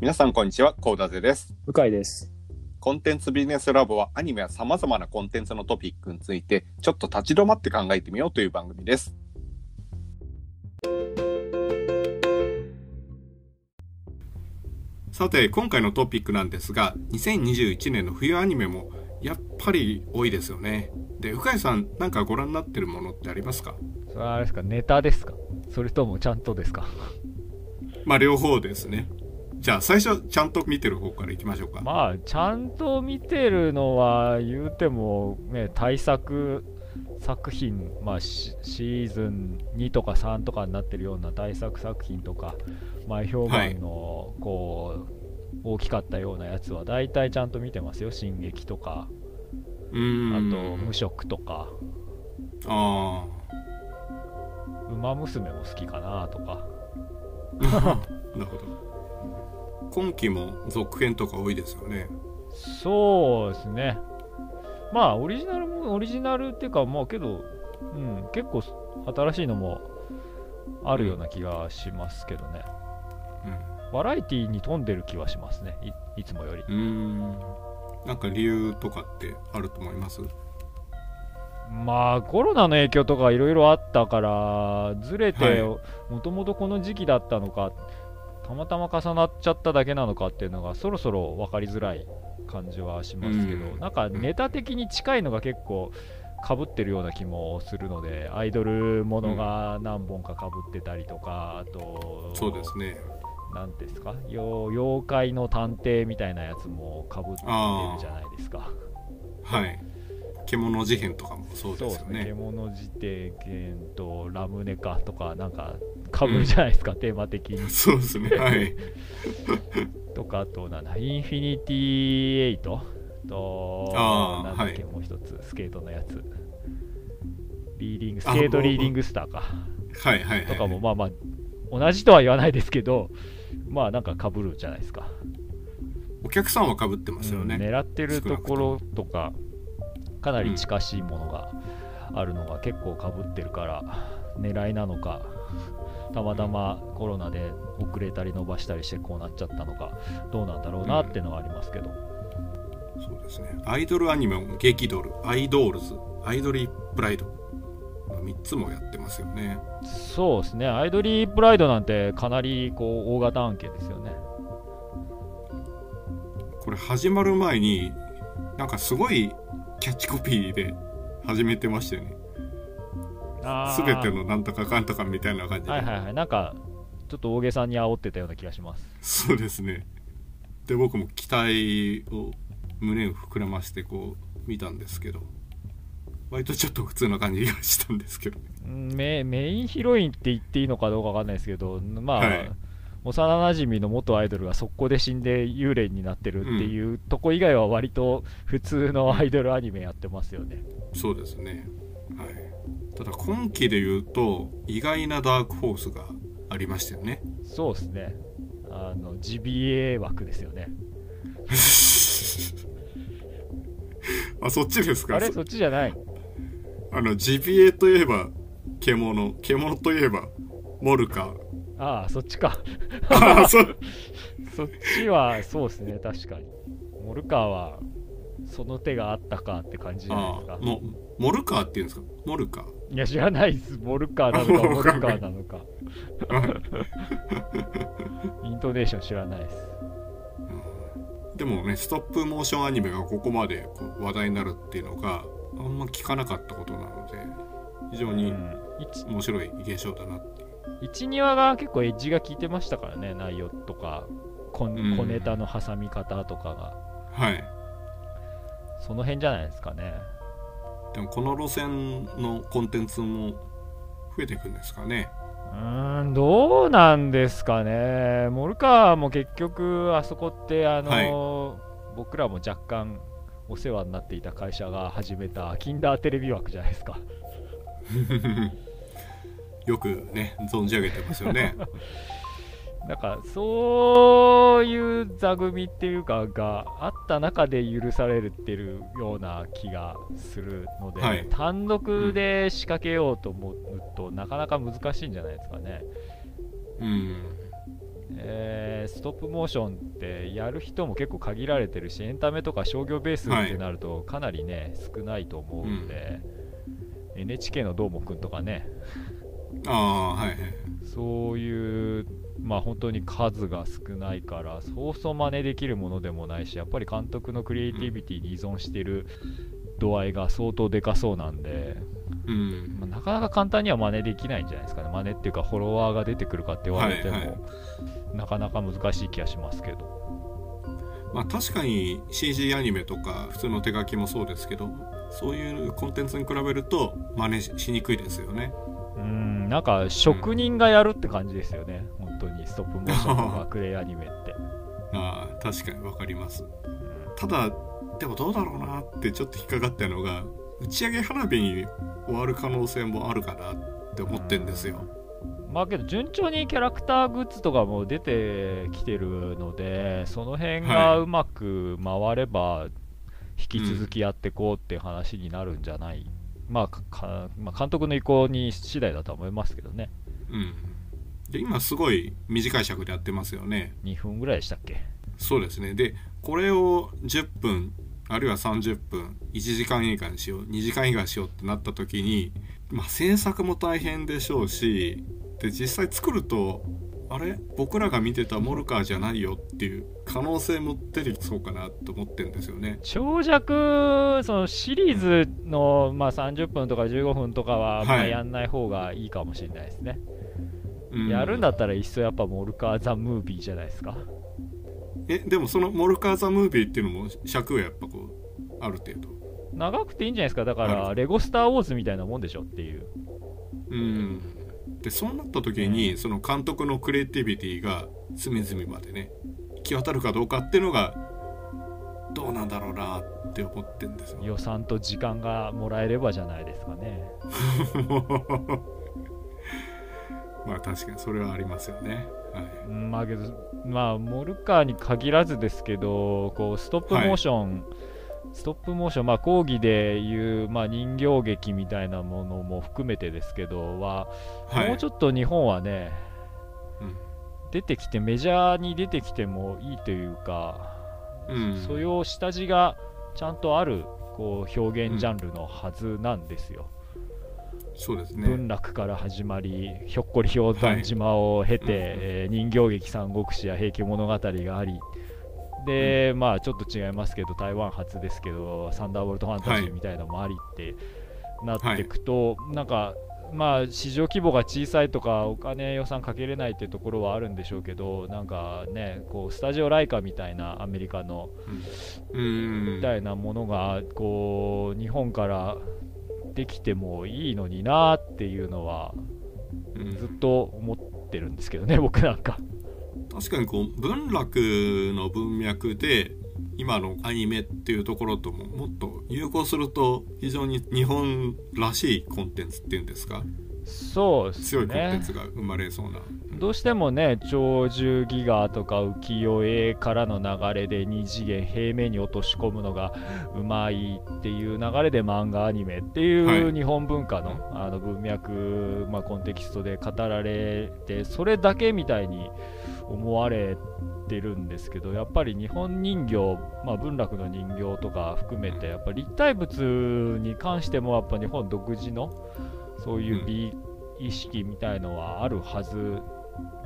皆さんこんにちは、コーダゼです。向井です。コンテンツビジネスラボはアニメや様々なコンテンツのトピックについてちょっと立ち止まって考えてみようという番組です。さて、今回のトピックなんですが、2021年の冬アニメもやっぱり多いですよね。で、深井さん、なんかご覧になってるものってありますか？それはあれですか、ネタですか？それともちゃんとですか？まあ、両方ですね。じゃあ、最初、ちゃんと見てる方からいきましょうか。まあ、ちゃんと見てるのは言うても、ね、対策作品、まあシ、シーズン2とか3とかになってるような対策作品とか、前評判の、こう、大きかったようなやつは大体ちゃんと見てますよ。進撃とか。あと、無職とか、あ馬娘も好きかなとか。あ。なるほど。今期も続編とか多いですよね。そうですね。まあ、オリジナルも、オリジナルっていうか、まあけど、うん、結構新しいのもあるような気がしますけどね。バラエティに富んでる気はしますね。いいつもより。うん。うーん。なんか理由とかってあると思います？まあ、コロナの影響とかいろいろあったから、ずれて、はもともとこの時期だったのか、たまたま重なっちゃっただけなのかっていうのが、そろそろ分かりづらい感じはしますけど、うんなんかネタ的に近いのが結構かぶってるような気もするので、アイドルものが何本かかぶってたりとか、あと、そうですね。なんですか？妖、妖怪の探偵みたいなやつもかぶってるじゃないですか。はい。獣事変とかもそうですよね。獣辞典とラムネかとかなんかかぶるじゃないですか、テーマ的にそうですね。はい。とかあとなんだインフィニティ8とあーなんだっけ、はいもう一つスケートのやつリーディングスケートリーディングスターかはいはいはい。とかもまあまあ同じとは言わないですけどまあなんかかぶるじゃないですか、お客さんは被ってますよね。うん狙ってるところとかかなり近しいものがあるのが結構かぶってるから狙いなのかたまたまコロナで遅れたり伸ばしたりしてこうなっちゃったのかどうなんだろうなっていうのはありますけど、そうですね。アイドルアニメも激ドル、アイドールズ、アイドリープライド。3つもやってますよね。そうですねアイドリープライドなんてかなりこう大型案件ですよねこれ始まる前に、なんかすごいキャッチコピーで始めてましたよね。すべてのなんとかかんとかみたいな感じで。はいはいはいなんかちょっと大げさに煽ってたような気がしますそうですね。で、僕も期待を胸を膨らましてこう見たんですけど、割とちょっと普通な感じがしたんですけどメメインヒロインって言っていいのかどうかわかんないですけど、まあ、はい幼なじみの元アイドルが速攻で死んで幽霊になってるっていうとこ以外は割と普通のアイドルアニメやってますよね。そうですね。はい。ただ今期で言うと、意外なダークホースがありましたよね。そうですね。あの、GBA 枠ですよね。あ、そっちですか？あれ？そそっちじゃないあの、ジビエといえば、獣、獣といえば、モルカ。ああ、そっちか。あ、そう。そっちは、そうですね、確かに。モルカーは、その手があったかって感じじゃないですかあ。もモルカーって言うんですか？モルカー？いや、知らないです。モルカーなのか、モルカーなのか。イントネーション知らないです。でもね、ストップモーションアニメがここまでこう話題になるっていうのがあんま聞かなかったことなので非常に面白い現象だなっていう。1、2話が結構エッジが効いてましたからね、内容とか、小うん小ネタの挟み方とかが、はい。その辺じゃないですかね。でもこの路線のコンテンツも増えていくんですかね。うーん、どうなんですかね。モルカーも結局、あそこって、あの僕らも若干お世話になっていた会社が始めたキンダーテレビ枠じゃないですか。よくね、存じ上げてますよね。なんかそういう座組っていうかがあった中で許されてるような気がするので、はい。単独で仕掛けようと思うと、なかなか難しいんじゃないですかね。うん。えーストップモーションってやる人も結構限られてるしエンタメとか商業ベースってなるとかなりね、少ないと思うんで、NHK のどーもくんとかね。ああはいはい。そういうまあ本当に数が少ないからそうそう真似できるものでもないしやっぱり監督のクリエイティビティに依存してる度合いが相当でかそうなんで、うん。まあなかなか簡単には真似できないんじゃないですかね。真似っていうかフォロワーが出てくるかって言われても、はいはい。なかなか難しい気がしますけど。まあ確かに CG アニメとか普通の手書きもそうですけどそういうコンテンツに比べると真似ししにくいですよね。うんなんか職人がやるって感じですよね、本当にストップモーションとかクレイアニメって、ああ確かにわかります。うん。ただでもどうだろうなってちょっと引っかかったのが打ち上げ花火に終わる可能性もあるかなって思ってんですよ。まあけど順調にキャラクターグッズとかも出てきてるのでその辺がうまく回れば引き続きやっていこうって話になるんじゃない、まあかかまあ、監督の意向に次第だとは思いますけどね。うんで今すごい短い尺でやってますよね。2分ぐらいでしたっけ？そうですね。でこれを10分あるいは30分1時間以下にしよう2時間以下にしようってなった時にまあ制作も大変でしょうしで実際作るとあれ？僕らが見てたモルカーじゃないよっていう可能性も出てきそうかなと思ってるんですよね。長尺そのシリーズの、まあ、30分とか15分とかは、はい。まあ、やんない方がいいかもしれないですね、うんやるんだったらいっそやっぱモルカー・ザ・ムービーじゃないですか。えでもそのモルカー・ザ・ムービーっていうのも尺がやっぱこうある程度。長くていいんじゃないですか。だから、はレゴスター・ウォーズみたいなもんでしょっていう。うん。でそうなった時に、その監督のクリエイティビティが隅々までね行き渡るかどうかっていうのがどうなんだろうなって思ってんですよ。予算と時間がもらえればじゃないですかね まあ確かにそれはありますよね。はい。うんまあけどまあモルカーに限らずですけどこうストップモーション、ストップモーションまあ講義でいう、まあ、人形劇みたいなものも含めてですけどは、はい。もうちょっと日本はねうん。出てきてメジャーに出てきてもいいというか、うん。素養下地がちゃんとあるこう表現ジャンルのはずなんですよ、そうですね。文楽から始まりひょっこり氷山島を経て、はい。えー人形劇三国志や平家物語がありで、まあちょっと違いますけど台湾初ですけどサンダーボルトファンタジーみたいなのもありってなっていくと、なんかまあ市場規模が小さいとかお金予算かけれないっていうところはあるんでしょうけどなんかねこうスタジオライカみたいなアメリカのうん。みたいなものがこう日本からできてもいいのになっていうのはうん。ずっと思ってるんですけどね、僕なんか。確かにこう文楽の文脈で今のアニメっていうところとももっと融合すると非常に日本らしいコンテンツっていうんですか？そうです強いコンテンねツが生まれそうな、どうしてもね鳥獣ギガとか浮世絵からの流れで二次元平面に落とし込むのがうまいっていう流れで漫画アニメっていはう日本文化の,、あの文脈、まあ、コンテキストで語られてそれだけみたいに思われてるんですけどやっぱり日本人形、まあ、文楽の人形とか含めてやっぱ立体物に関してもやっぱ日本独自のそういう美意識みたいのはあるはず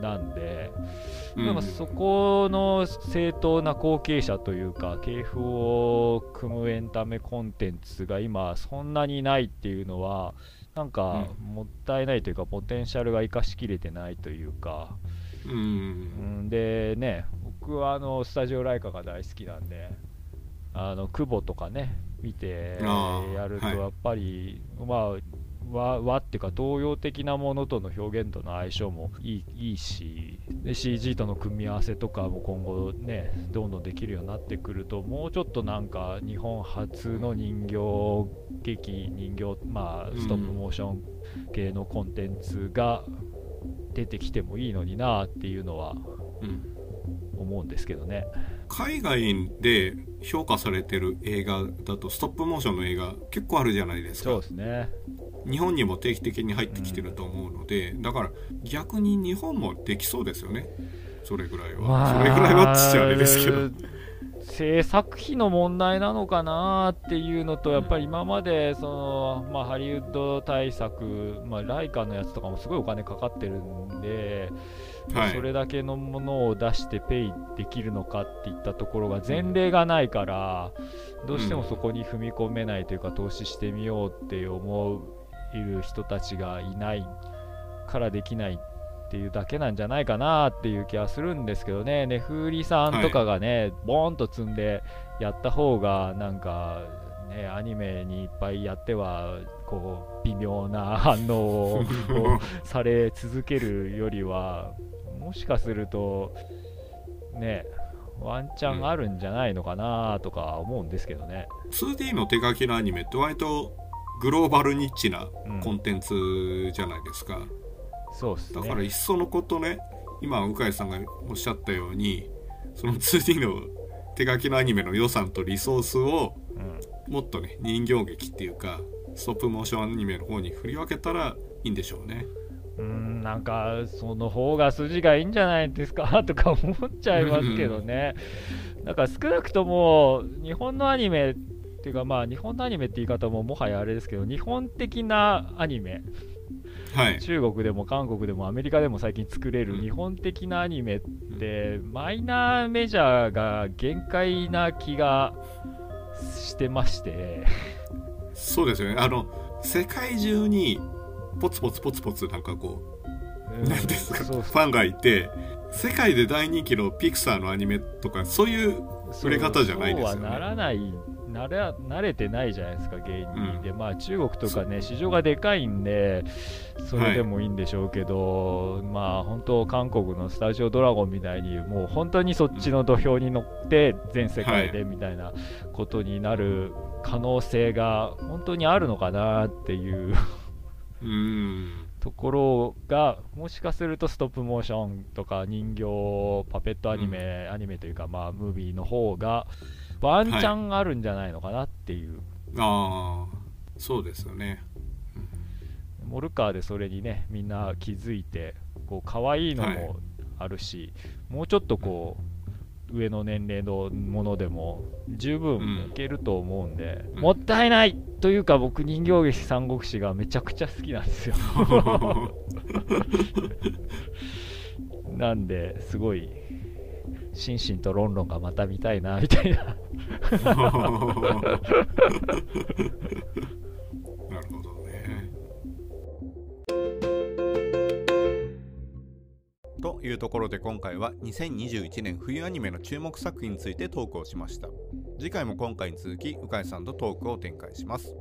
なんで、うん。でもそこの正当な後継者というか系譜を組むエンタメコンテンツが今そんなにないっていうのはなんかもったいないというかポテンシャルが生かしきれてないというか、ううんん、でね僕はあのスタジオライカが大好きなんであの久保とかね見てやるとやっぱり、まあ和和っていうか東洋的なものとの表現との相性もいいいいしで CG との組み合わせとかも今後ねどんどんできるようになってくるともうちょっとなんか日本初の人形劇人形まあストップモーション系のコンテンツが出てきてもいいのになっていうのはうん思うんですけどね。海外で評価されてる映画だとストップモーションの映画結構あるじゃないですそうかですね。日本にも定期的に入ってきてると思うので、だから逆に日本もできそうですよね。それぐらいは、まあそれぐらいはっちゃあれですけど。制作費の問題なのかなっていうのと、やっぱり今までその、まあ、ハリウッド対策、まあ、ライカのやつとかもすごいお金かかってるんで、はい。それだけのものを出してペイできるのかっていったところが前例がないから、どうしてもそこに踏み込めないというか、投資してみようって思う人たちがいないからできないっていうだけなんじゃないかなっていう気はするんですけどね、ネフリさんとかがね、ボーンと積んでやった方が、なんか、ね、アニメにいっぱいやっては、こう微妙な反応をされ続けるよりは、もしかすると、ね、ワンチャンあるんじゃないのかなとか思うんですけどね。2D の手書きのアニメって割とグローバルニッチなうんコンテンツじゃないですか、そうですね。だからいっそのことね今鵜飼さんがおっしゃったようにその 2D の手書きのアニメの予算とリソースをうんもっとね人形劇っていうかストップモーションアニメの方に振り分けたらいいんでしょうね。うーんなんかその方が筋がいいんじゃないですかとか思っちゃいますけどね。だから少なくとも日本のアニメっていうかまあ日本のアニメって言い方ももはやあれですけど日本的なアニメ。はい。中国でも韓国でもアメリカでも最近作れるうん。日本的なアニメってマイナーメジャーが限界な気がしてましてそうですよね。あの世界中にポツポツポツポツなんかこう何ですかファンがいて世界で大人気のピクサーのアニメとかそういう売れ方じゃないですよね。そうはならないなれ慣れてないじゃないですか芸人うん。で、まあ中国とかね市場がでかいんでそれでもいいんでしょうけど、まあ本当韓国のスタジオドラゴンみたいにもう本当にそっちの土俵に乗って全世界でみたいなことになる可能性が本当にあるのかなっていう。ところがもしかするとストップモーションとか人形パペットアニメ、アニメというかまあムービーの方がワンチャンあるんじゃないのかなっていう、ああそうですよね。モルカーでそれにねみんな気づいてこう可愛いのはい。もあるし、もうちょっとこう上の年齢のものでも十分いけると思うんで、うん。もったいないというか僕人形劇三国志がめちゃくちゃ好きなんですよ。なんですごい心身とロンロンがまた見たいなみたいな いうところで今回は2021年冬アニメの注目作品についてトークをしました。次回も今回に続き鵜飼さんとトークを展開します。